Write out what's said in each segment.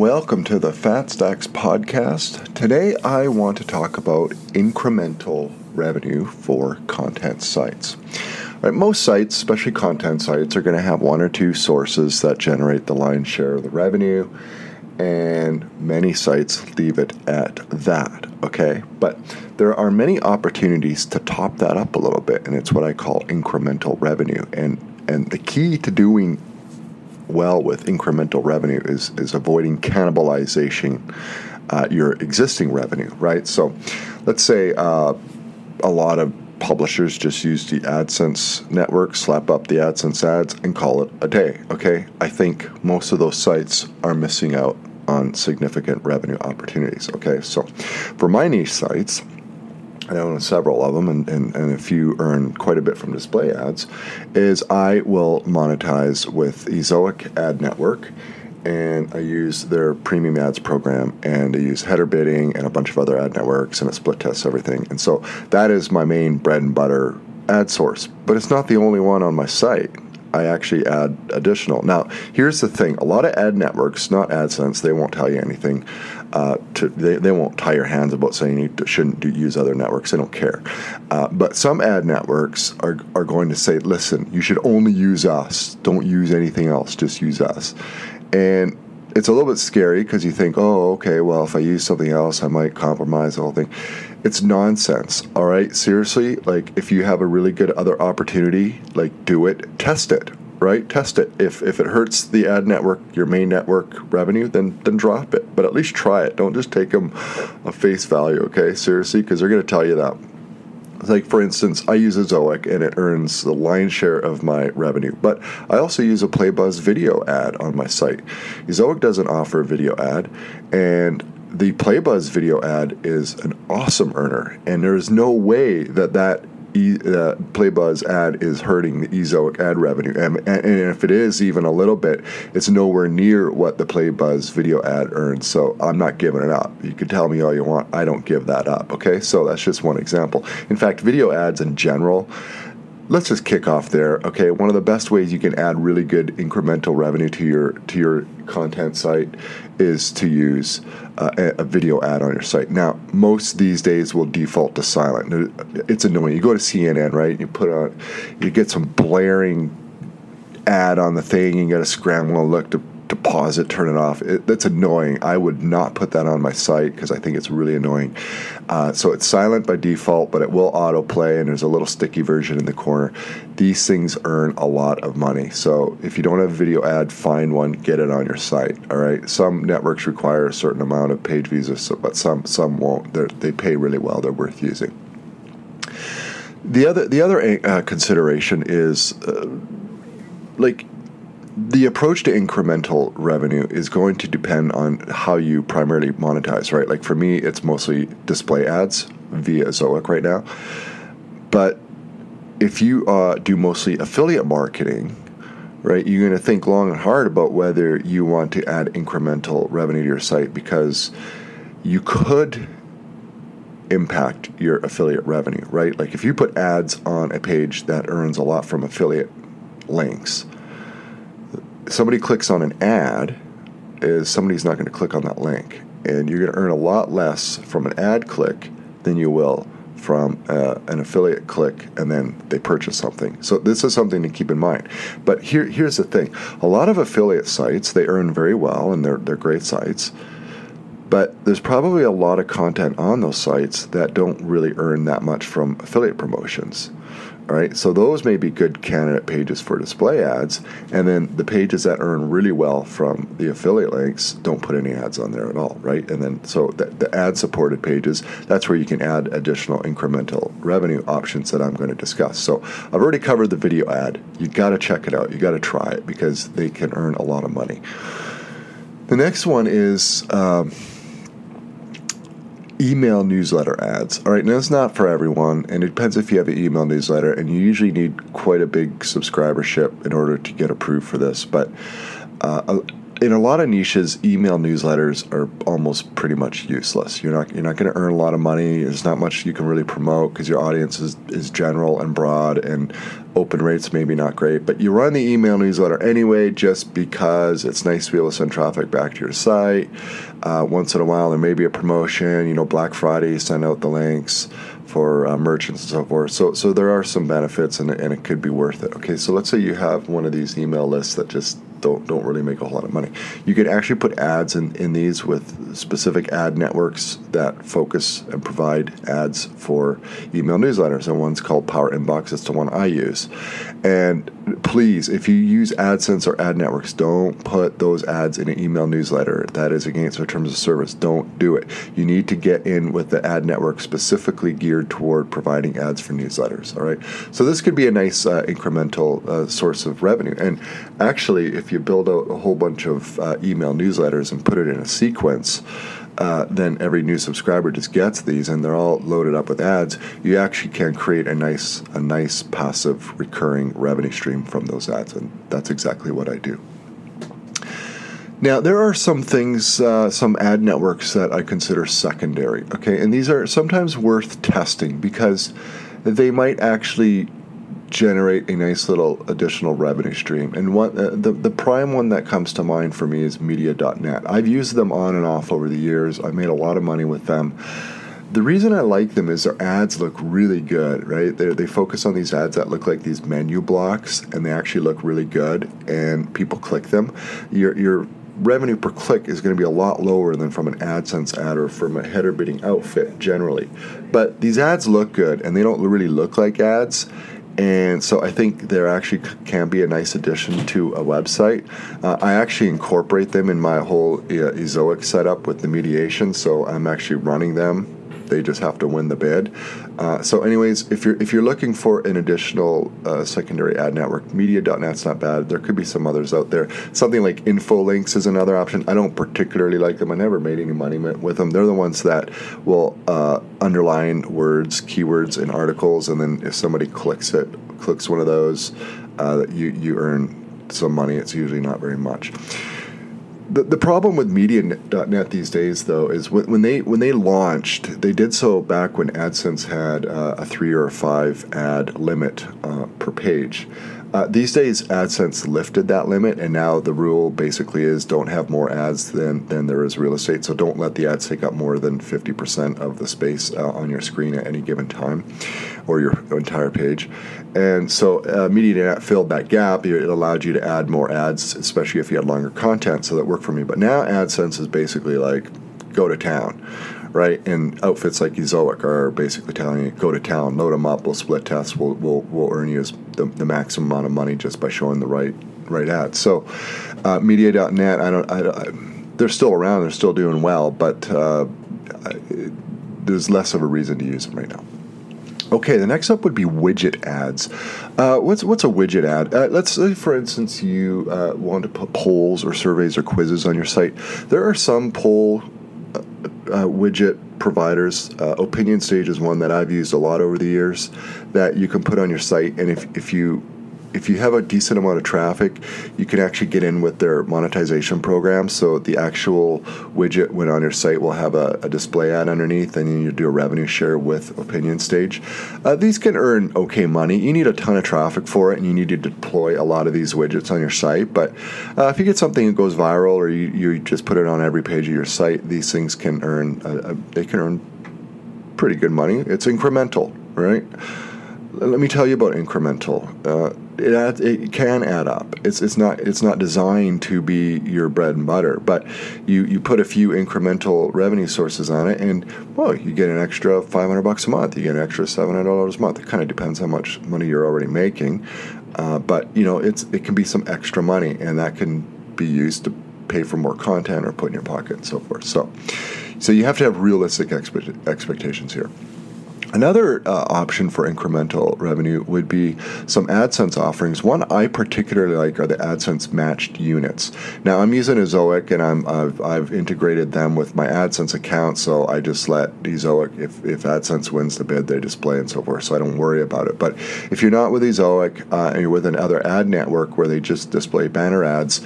Welcome to the Fat Stacks podcast. Today I want to talk about incremental revenue for content sites. Right, most sites, especially content sites, are going to have one or two sources that generate the lion's share of the revenue, and many sites leave it at that. Okay, but there are many opportunities to top that up a little bit, and it's what I call incremental revenue. And and the key to doing well with incremental revenue is is avoiding cannibalization uh, your existing revenue, right? So, let's say uh, a lot of publishers just use the AdSense network, slap up the AdSense ads, and call it a day. Okay, I think most of those sites are missing out on significant revenue opportunities. Okay, so for my niche sites, I own several of them, and, and, and a few earn quite a bit from display ads, is I will monetize with Ezoic Ad Network, and I use their premium ads program, and I use header bidding and a bunch of other ad networks, and it split tests everything. And so that is my main bread and butter ad source, but it's not the only one on my site. I actually add additional. Now, here's the thing: a lot of ad networks, not AdSense, they won't tell you anything. Uh, to, they, they won't tie your hands about saying you shouldn't do, use other networks. They don't care. Uh, but some ad networks are are going to say, "Listen, you should only use us. Don't use anything else. Just use us." And it's a little bit scary because you think, "Oh, okay. Well, if I use something else, I might compromise the whole thing." It's nonsense. All right, seriously. Like, if you have a really good other opportunity, like, do it. Test it right? Test it. If if it hurts the ad network, your main network revenue, then then drop it. But at least try it. Don't just take them a face value, okay? Seriously, because they're going to tell you that. Like for instance, I use Ezoic and it earns the lion's share of my revenue. But I also use a Playbuzz video ad on my site. Ezoic doesn't offer a video ad, and the Playbuzz video ad is an awesome earner, and there is no way that that e, uh, Playbuzz ad is hurting the Ezoic ad revenue, and, and, if it is even a little bit, it's nowhere near what the Playbuzz video ad earns. So I'm not giving it up. You can tell me all you want, I don't give that up. Okay, so that's just one example. In fact, video ads in general let's just kick off there. Okay, one of the best ways you can add really good incremental revenue to your to your content site is to use uh, a, video ad on your site. Now, most these days will default to silent. It's annoying. You go to CNN, right? You put on, you get some blaring ad on the thing. and You got to scramble and look to to pause it, turn it off. It, that's annoying. I would not put that on my site because I think it's really annoying. Uh, so it's silent by default, but it will autoplay, and there's a little sticky version in the corner. These things earn a lot of money. So if you don't have a video ad, find one, get it on your site. All right. Some networks require a certain amount of page views, so, but some some won't. They're, they pay really well. They're worth using. The other the other uh, consideration is uh, like the approach to incremental revenue is going to depend on how you primarily monetize, right? Like for me, it's mostly display ads via Ezoic right now. But if you uh, do mostly affiliate marketing, right, you're going to think long and hard about whether you want to add incremental revenue to your site because you could impact your affiliate revenue, right? Like if you put ads on a page that earns a lot from affiliate links, somebody clicks on an ad, is somebody's not going to click on that link, and you're going to earn a lot less from an ad click than you will from uh, an affiliate click and then they purchase something. So this is something to keep in mind. But here, here's the thing: a lot of affiliate sites they earn very well and they're they're great sites. But there's probably a lot of content on those sites that don't really earn that much from affiliate promotions right? So those may be good candidate pages for display ads, and then the pages that earn really well from the affiliate links don't put any ads on there at all, right? And then so the, the ad supported pages, that's where you can add additional incremental revenue options that I'm going to discuss. So I've already covered the video ad. You got to check it out. You got to try it because they can earn a lot of money. The next one is. Um, email newsletter ads. All right, now it's not for everyone, and it depends if you have an email newsletter, and you usually need quite a big subscribership in order to get approved for this. But uh, in a lot of niches, email newsletters are almost pretty much useless. You're not you're not going to earn a lot of money. There's not much you can really promote because your audience is, is general and broad, and open rates maybe not great. But you run the email newsletter anyway, just because it's nice to be able to send traffic back to your site. Uh, once in a while, there may be a promotion. You know, Black Friday, send out the links for uh, merchants and so forth. So, so there are some benefits, and, and it could be worth it. Okay, so let's say you have one of these email lists that just don't don't really make a whole lot of money. You could actually put ads in, in these with specific ad networks that focus and provide ads for email newsletters. And one's called Power Inbox. It's the one I use. And please, if you use AdSense or ad networks, don't put those ads in an email newsletter. That is against our terms of service. Don't do it. You need to get in with the ad network specifically geared toward providing ads for newsletters. All right. So this could be a nice uh, incremental uh, source of revenue. And actually, if you build out a whole bunch of uh, email newsletters and put it in a sequence, uh, then every new subscriber just gets these, and they're all loaded up with ads. You actually can create a nice, a nice passive recurring revenue stream from those ads, and that's exactly what I do. Now, there are some things, uh, some ad networks that I consider secondary, okay, and these are sometimes worth testing because they might actually generate a nice little additional revenue stream. And one, uh, the the prime one that comes to mind for me is Media.net. I've used them on and off over the years. I've made a lot of money with them. The reason I like them is their ads look really good, right? They they focus on these ads that look like these menu blocks, and they actually look really good, and people click them. Your your revenue per click is going to be a lot lower than from an AdSense ad or from a header bidding outfit generally. But these ads look good, and they don't really look like ads and so I think there actually can be a nice addition to a website. Uh, I actually incorporate them in my whole uh, Ezoic setup with the mediation, so I'm actually running them they just have to win the bid. Uh, so, anyways, if you're if you're looking for an additional uh, secondary ad network, Media.net's not bad. There could be some others out there. Something like InfoLinks is another option. I don't particularly like them. I never made any money with them. They're the ones that will uh, underline words, keywords in articles, and then if somebody clicks it, clicks one of those, uh, you you earn some money. It's usually not very much. The, the problem with Media.net these days, though, is when they when they launched, they did so back when AdSense had uh, a three or a five ad limit uh, per page. Uh, these days, AdSense lifted that limit, and now the rule basically is don't have more ads than, than there is real estate. So don't let the ads take up more than 50% of the space uh, on your screen at any given time or your entire page. And so uh, Media.net filled that gap. It allowed you to add more ads, especially if you had longer content, so that worked for me. But now AdSense is basically like go to town right? And outfits like Ezoic are basically telling you, go to town, load them up, we'll split tests, we'll, we'll, we'll earn you the, the maximum amount of money just by showing the right right ads. So, uh, Media.net, I don't, I, I, they're still around, they're still doing well, but uh, there's less of a reason to use them right now. Okay, the next up would be widget ads. Uh, what's what's a widget ad? Uh, let's say, for instance, you uh, want to put polls or surveys or quizzes on your site. There are some poll uh, widget providers. Uh, Opinion Stage is one that I've used a lot over the years that you can put on your site, and if if you if you have a decent amount of traffic, you can actually get in with their monetization program. So the actual widget when on your site will have a, a display ad underneath, and you do a revenue share with Opinion Stage. Uh, these can earn okay money. You need a ton of traffic for it, and you need to deploy a lot of these widgets on your site. But uh, if you get something that goes viral, or you, you just put it on every page of your site, these things can earn uh, uh they can earn pretty good money. It's incremental, right? Let me tell you about incremental. Uh, it, adds, it can add up. It's it's not it's not designed to be your bread and butter, but you you put a few incremental revenue sources on it, and well, you get an extra five hundred bucks a month. You get an extra seven hundred dollars a month. It kind of depends how much money you're already making, uh, but you know it's it can be some extra money, and that can be used to pay for more content or put in your pocket and so forth. So, so you have to have realistic expect- expectations here. Another uh, option for incremental revenue would be some AdSense offerings. One I particularly like are the AdSense matched units. Now I'm using Ezoic and I'm I've, I've integrated them with my AdSense account, so I just let Ezoic if if AdSense wins the bid, they display and so forth. So I don't worry about it. But if you're not with Ezoic uh, and you're with another ad network where they just display banner ads,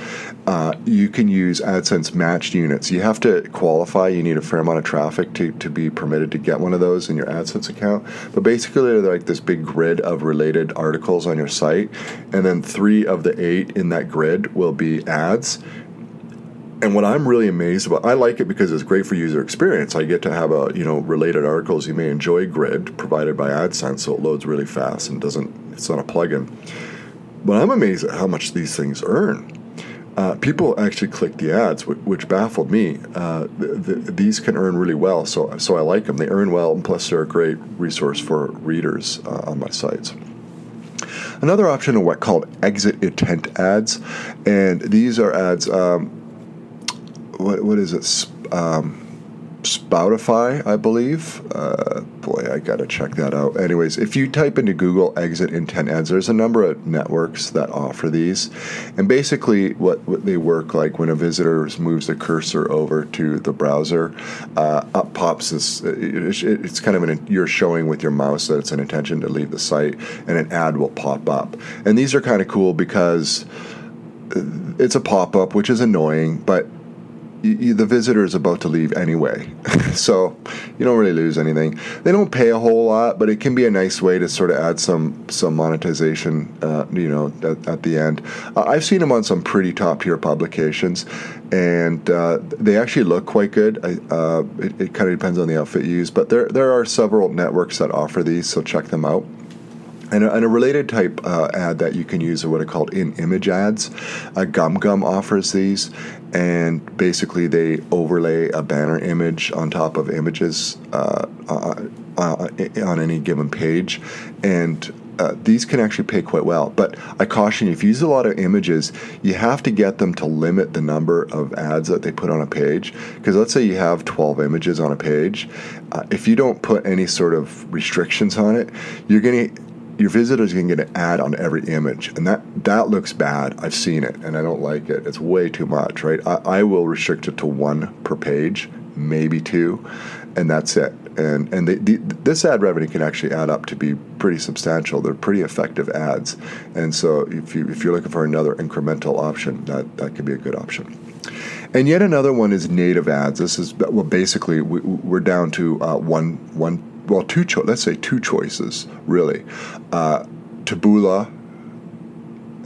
uh, you can use AdSense matched units. You have to qualify. You need a fair amount of traffic to to be permitted to get one of those in your AdSense account. But basically, they're like this big grid of related articles on your site, and then three of the eight in that grid will be ads. And what I'm really amazed about, I like it because it's great for user experience. I get to have a you know related articles you may enjoy grid provided by AdSense, so it loads really fast and doesn't. It's not a plugin. But I'm amazed at how much these things earn uh, people actually click the ads, which, baffled me. Uh, the, the, these can earn really well, so so I like them. They earn well, and plus they're a great resource for readers uh, on my sites. Another option are what called exit intent ads, and these are ads. Um, what what is it? Um, Spotify, I believe. Uh, boy, I gotta check that out. Anyways, if you type into Google exit intent ads, there's a number of networks that offer these, and basically what, what they work like when a visitor moves the cursor over to the browser, uh, up pops this. It's kind of an you're showing with your mouse that it's an intention to leave the site, and an ad will pop up. And these are kind of cool because it's a pop up, which is annoying, but you, the visitor is about to leave anyway. so you don't really lose anything. They don't pay a whole lot, but it can be a nice way to sort of add some some monetization, uh, you know, at, at the end. Uh, I've seen them on some pretty top tier publications, and uh, they actually look quite good. I, uh, it, it kind of depends on the outfit you use, but there there are several networks that offer these, so check them out. And a, and a, related type uh, ad that you can use are what are called in-image ads. Uh, Gum offers these, and basically they overlay a banner image on top of images uh, uh, uh on any given page, and uh, these can actually pay quite well. But I caution you, if you use a lot of images, you have to get them to limit the number of ads that they put on a page. Because let's say you have 12 images on a page, uh, if you don't put any sort of restrictions on it, you're going to your visitors can get an ad on every image, and that that looks bad. I've seen it, and I don't like it. It's way too much, right? I, I will restrict it to one per page, maybe two, and that's it. And and the, the, this ad revenue can actually add up to be pretty substantial. They're pretty effective ads, and so if you if you're looking for another incremental option, that that could be a good option. And yet another one is native ads. This is well, basically we, are down to uh, one one well, two cho- let's say two choices really, uh, Taboola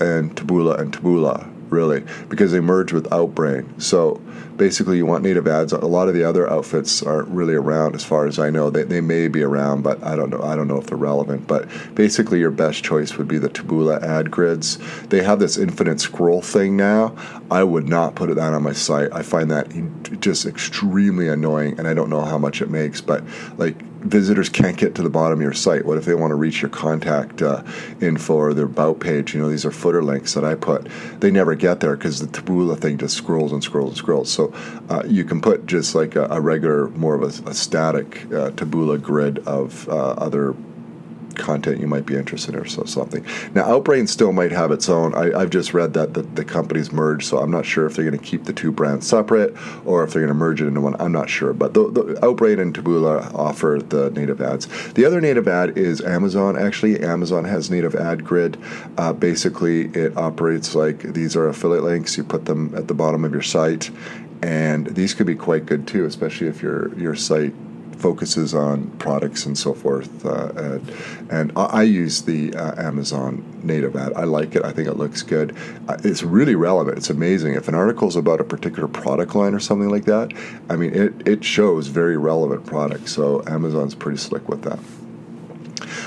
and Taboola and Taboola really because they merge with Outbrain. So basically, you want native ads. A lot of the other outfits aren't really around, as far as I know. They, they may be around, but I don't know. I don't know if they're relevant. But basically, your best choice would be the Taboola ad grids. They have this infinite scroll thing now. I would not put that on my site. I find that just extremely annoying, and I don't know how much it makes. But like visitors can't get to the bottom of your site? What if they want to reach your contact uh, info or their about page? You know, these are footer links that I put. They never get there because the Taboola thing just scrolls and scrolls and scrolls. So uh, you can put just like a, a regular, more of a, a static uh, Taboola grid of uh, other content you might be interested in or so something. Now, Outbrain still might have its own. I, have just read that the, the companies merged, so I'm not sure if they're going to keep the two brands separate or if they're going to merge it into one. I'm not sure. But the, the Outbrain and Taboola offer the native ads. The other native ad is Amazon. Actually, Amazon has native ad grid. Uh, basically, it operates like these are affiliate links. You put them at the bottom of your site, and these could be quite good too, especially if your your site focuses on products and so forth. Uh, and, and I, I, use the uh, Amazon native ad. I like it. I think it looks good. Uh, it's really relevant. It's amazing. If an article is about a particular product line or something like that, I mean, it, it shows very relevant products. So Amazon's pretty slick with that.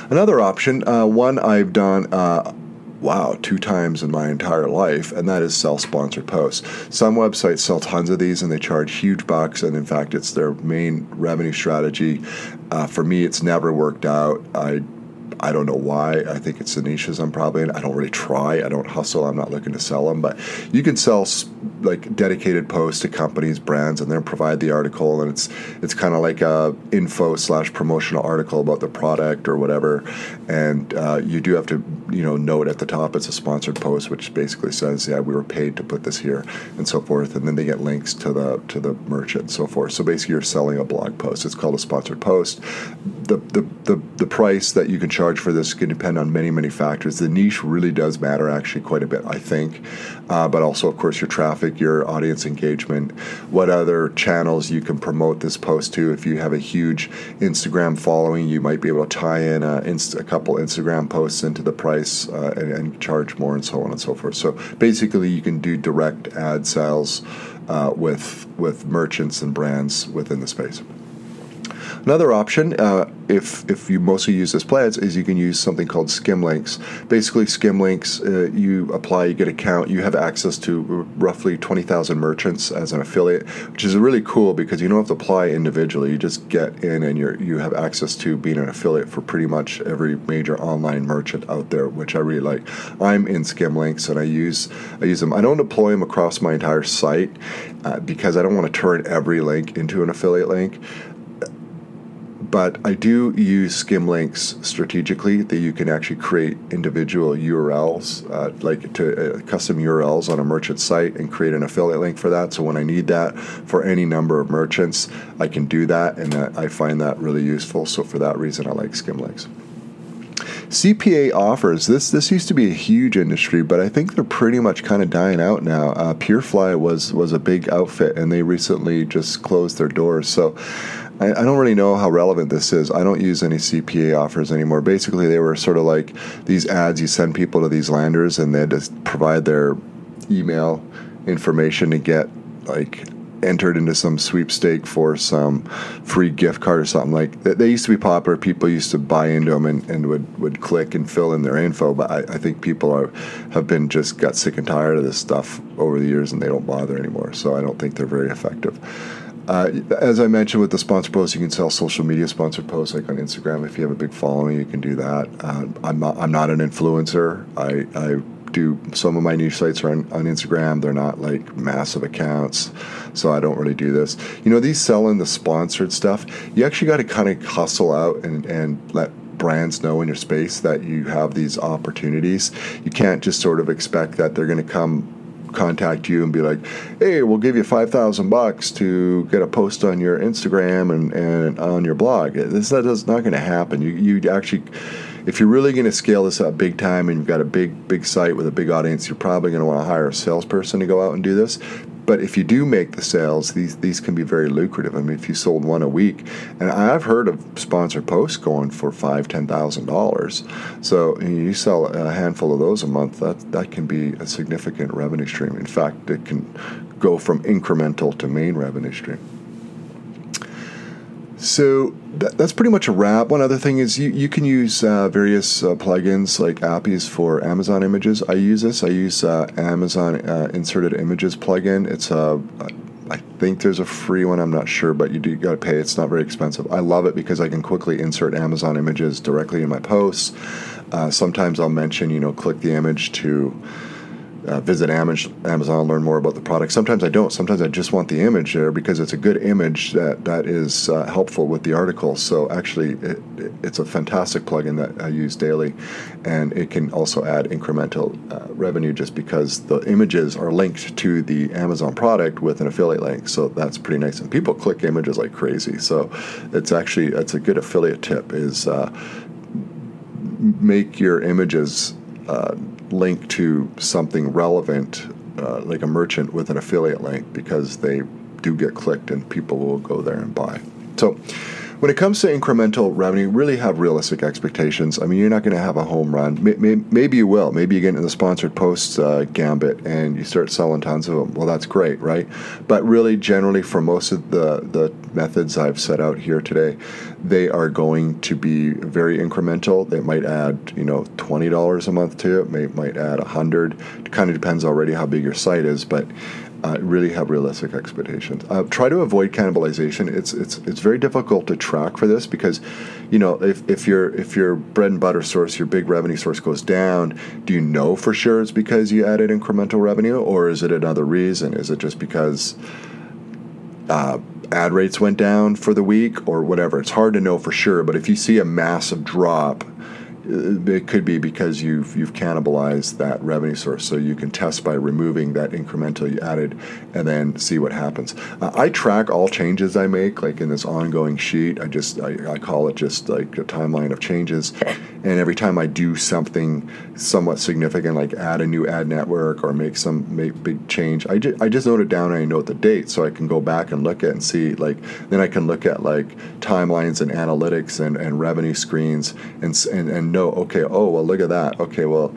Another option, uh, one I've done uh, wow, two times in my entire life, and that is sell sponsored posts. Some websites sell tons of these and they charge huge bucks, and in fact, it's their main revenue strategy. Uh, for me, it's never worked out. I I don't know why. I think it's the niches I'm probably in. I don't really try. I don't hustle. I'm not looking to sell them. But you can sell like dedicated posts to companies, brands, and then provide the article. And it's it's kind of like a info slash promotional article about the product or whatever. And uh, you do have to you know note at the top it's a sponsored post, which basically says yeah we were paid to put this here and so forth. And then they get links to the to the merchant and so forth. So basically you're selling a blog post. It's called a sponsored post. The the the, the price that you can charge for this can depend on many, many factors. The niche really does matter actually quite a bit, I think, uh, but also, of course, your traffic, your audience engagement, what other channels you can promote this post to. If you have a huge Instagram following, you might be able to tie in a, inst- a couple Instagram posts into the price uh, and, and, charge more and so on and so forth. So basically, you can do direct ad sales uh, with with merchants and brands within the space. Another option, uh, if if you mostly use this plans, is you can use something called Skimlinks. Basically, Skimlinks, uh, you apply, you get a count, you have access to roughly 20,000 merchants as an affiliate, which is really cool because you don't have to apply individually. You just get in and you you have access to being an affiliate for pretty much every major online merchant out there, which I really like. I'm in Skimlinks and I use I use them. I don't deploy them across my entire site uh, because I don't want to turn every link into an affiliate link but I do use Skimlinks strategically that you can actually create individual URLs, uh, like to uh, custom URLs on a merchant site and create an affiliate link for that. So when I need that for any number of merchants, I can do that, and uh, I find that really useful. So for that reason, I like Skimlinks. CPA offers this. This used to be a huge industry, but I think they're pretty much kind of dying out now. Uh, PeerFly was was a big outfit, and they recently just closed their doors. So I, I don't really know how relevant this is. I don't use any CPA offers anymore. Basically, they were sort of like these ads you send people to these landers, and they just provide their email information to get like entered into some sweepstake for some free gift card or something like that. they used to be popular people used to buy into them and, and would, would click and fill in their info but I, I, think people are have been just got sick and tired of this stuff over the years and they don't bother anymore so I don't think they're very effective uh, as I mentioned with the sponsor posts, you can sell social media sponsored posts like on Instagram. If you have a big following, you can do that. Uh, I'm not. I'm not an influencer. I, I do some of my niche sites are on, on Instagram. They're not like massive accounts, so I don't really do this. You know, these selling the sponsored stuff, you actually got to kind of hustle out and, and let brands know in your space that you have these opportunities. You can't just sort of expect that they're going to come contact you and be like, "Hey, we'll give you five thousand bucks to get a post on your Instagram and, and on your blog." This that is not going to happen. You you actually, if you're really going to scale this up big time and you've got a big big site with a big audience, you're probably going to want to hire a salesperson to go out and do this. But if you do make the sales, these these can be very lucrative. I mean, if you sold one a week, and I've heard of sponsored posts going for five, ten thousand dollars. So you sell a handful of those a month. That that can be a significant revenue stream. In fact, it can go from incremental to main revenue stream. So that, that's pretty much a wrap. One other thing is you, you can use uh, various uh, plugins like Appies for Amazon images. I use this. I use uh, Amazon uh, Inserted Images plugin. It's a I think there's a free one. I'm not sure, but you do got to pay. It's not very expensive. I love it because I can quickly insert Amazon images directly in my posts. Uh, sometimes I'll mention, you know, click the image to uh, visit Amazon, learn more about the product. Sometimes I don't. Sometimes I just want the image there because it's a good image that that is uh, helpful with the article. So actually, it, it's a fantastic plugin that I use daily, and it can also add incremental uh, revenue just because the images are linked to the Amazon product with an affiliate link. So that's pretty nice, and people click images like crazy. So it's actually it's a good affiliate tip is uh, make your images uh, link to something relevant, uh, like a merchant with an affiliate link, because they do get clicked and people will go there and buy. So, when it comes to incremental revenue, really have realistic expectations. I mean, you're not going to have a home run. Maybe you will. Maybe you get into the sponsored posts uh, gambit and you start selling tons of them. Well, that's great, right? But really, generally, for most of the, the methods I've set out here today, they are going to be very incremental. They might add, you know, $20 a month to it, may, might add 100 It kind of depends already how big your site is, but Uh, really have realistic expectations. Uh, try to avoid cannibalization. It's it's it's very difficult to track for this because, you know, if, if your if your bread and butter source, your big revenue source goes down, do you know for sure it's because you added incremental revenue, or is it another reason? Is it just because uh, ad rates went down for the week or whatever? It's hard to know for sure. But if you see a massive drop it could be because you've you've cannibalized that revenue source. So you can test by removing that incremental you added, and then see what happens. Uh, I track all changes I make, like in this ongoing sheet. I just I, I, call it just like a timeline of changes, and every time I do something somewhat significant, like add a new ad network or make some make big change, I just I just note it down and I note the date, so I can go back and look at and see like then I can look at like timelines and analytics and, and revenue screens and and and know, okay, oh, well, look at that. Okay, well,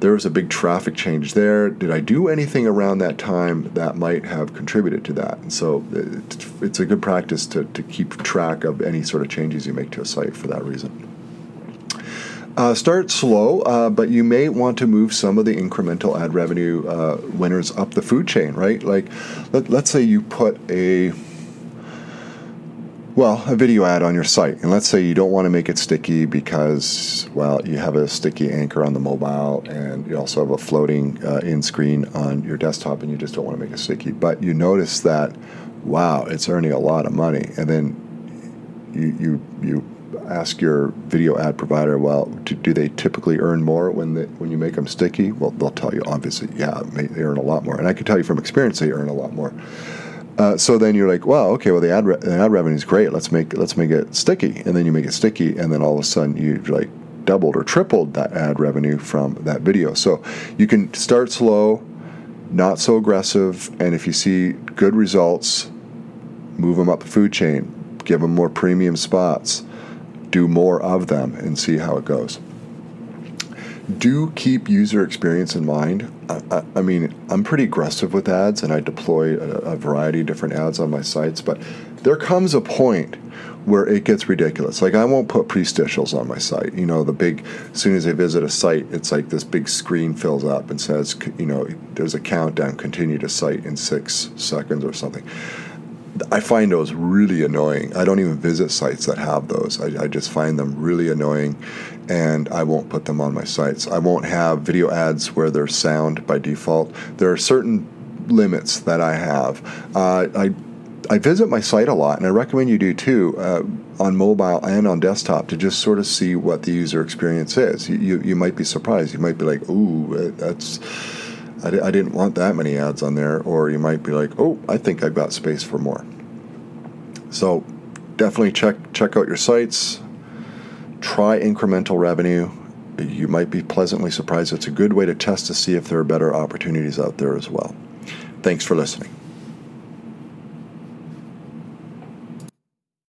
there was a big traffic change there. Did I do anything around that time that might have contributed to that? And so it's a good practice to, to keep track of any sort of changes you make to a site for that reason. Uh, start slow, uh, but you may want to move some of the incremental ad revenue uh, winners up the food chain, right? Like, let, let's say you put a well, a video ad on your site. And let's say you don't want to make it sticky because, well, you have a sticky anchor on the mobile and you also have a floating uh, in screen on your desktop and you just don't want to make it sticky. But you notice that, wow, it's earning a lot of money. And then you, you, you ask your video ad provider, well, do, do they typically earn more when they, when you make them sticky? Well, they'll tell you, obviously, yeah, they earn a lot more. And I can tell you from experience, they earn a lot more. Uh, so then you're like, well, okay, well the ad re- the ad revenue is great. Let's make let's make it sticky, and then you make it sticky, and then all of a sudden you like doubled or tripled that ad revenue from that video. So you can start slow, not so aggressive, and if you see good results, move them up the food chain, give them more premium spots, do more of them, and see how it goes do keep user experience in mind. I, I, I, mean, I'm pretty aggressive with ads and I deploy a, a, variety of different ads on my sites, but there comes a point where it gets ridiculous. Like, I won't put prestitials on my site. You know, the big, as soon as they visit a site, it's like this big screen fills up and says, you know, there's a countdown, continue to site in six seconds or something. I find those really annoying. I don't even visit sites that have those. I, I, just find them really annoying, and I won't put them on my sites. I won't have video ads where there's sound by default. There are certain limits that I have. Uh, I I visit my site a lot, and I recommend you do too, uh, on mobile and on desktop, to just sort of see what the user experience is. You, you, you might be surprised. You might be like, "Ooh, that's." I, I didn't want that many ads on there, or you might be like, oh, I think I've got space for more. So definitely check check out your sites. Try incremental revenue. You might be pleasantly surprised. It's a good way to test to see if there are better opportunities out there as well. Thanks for listening.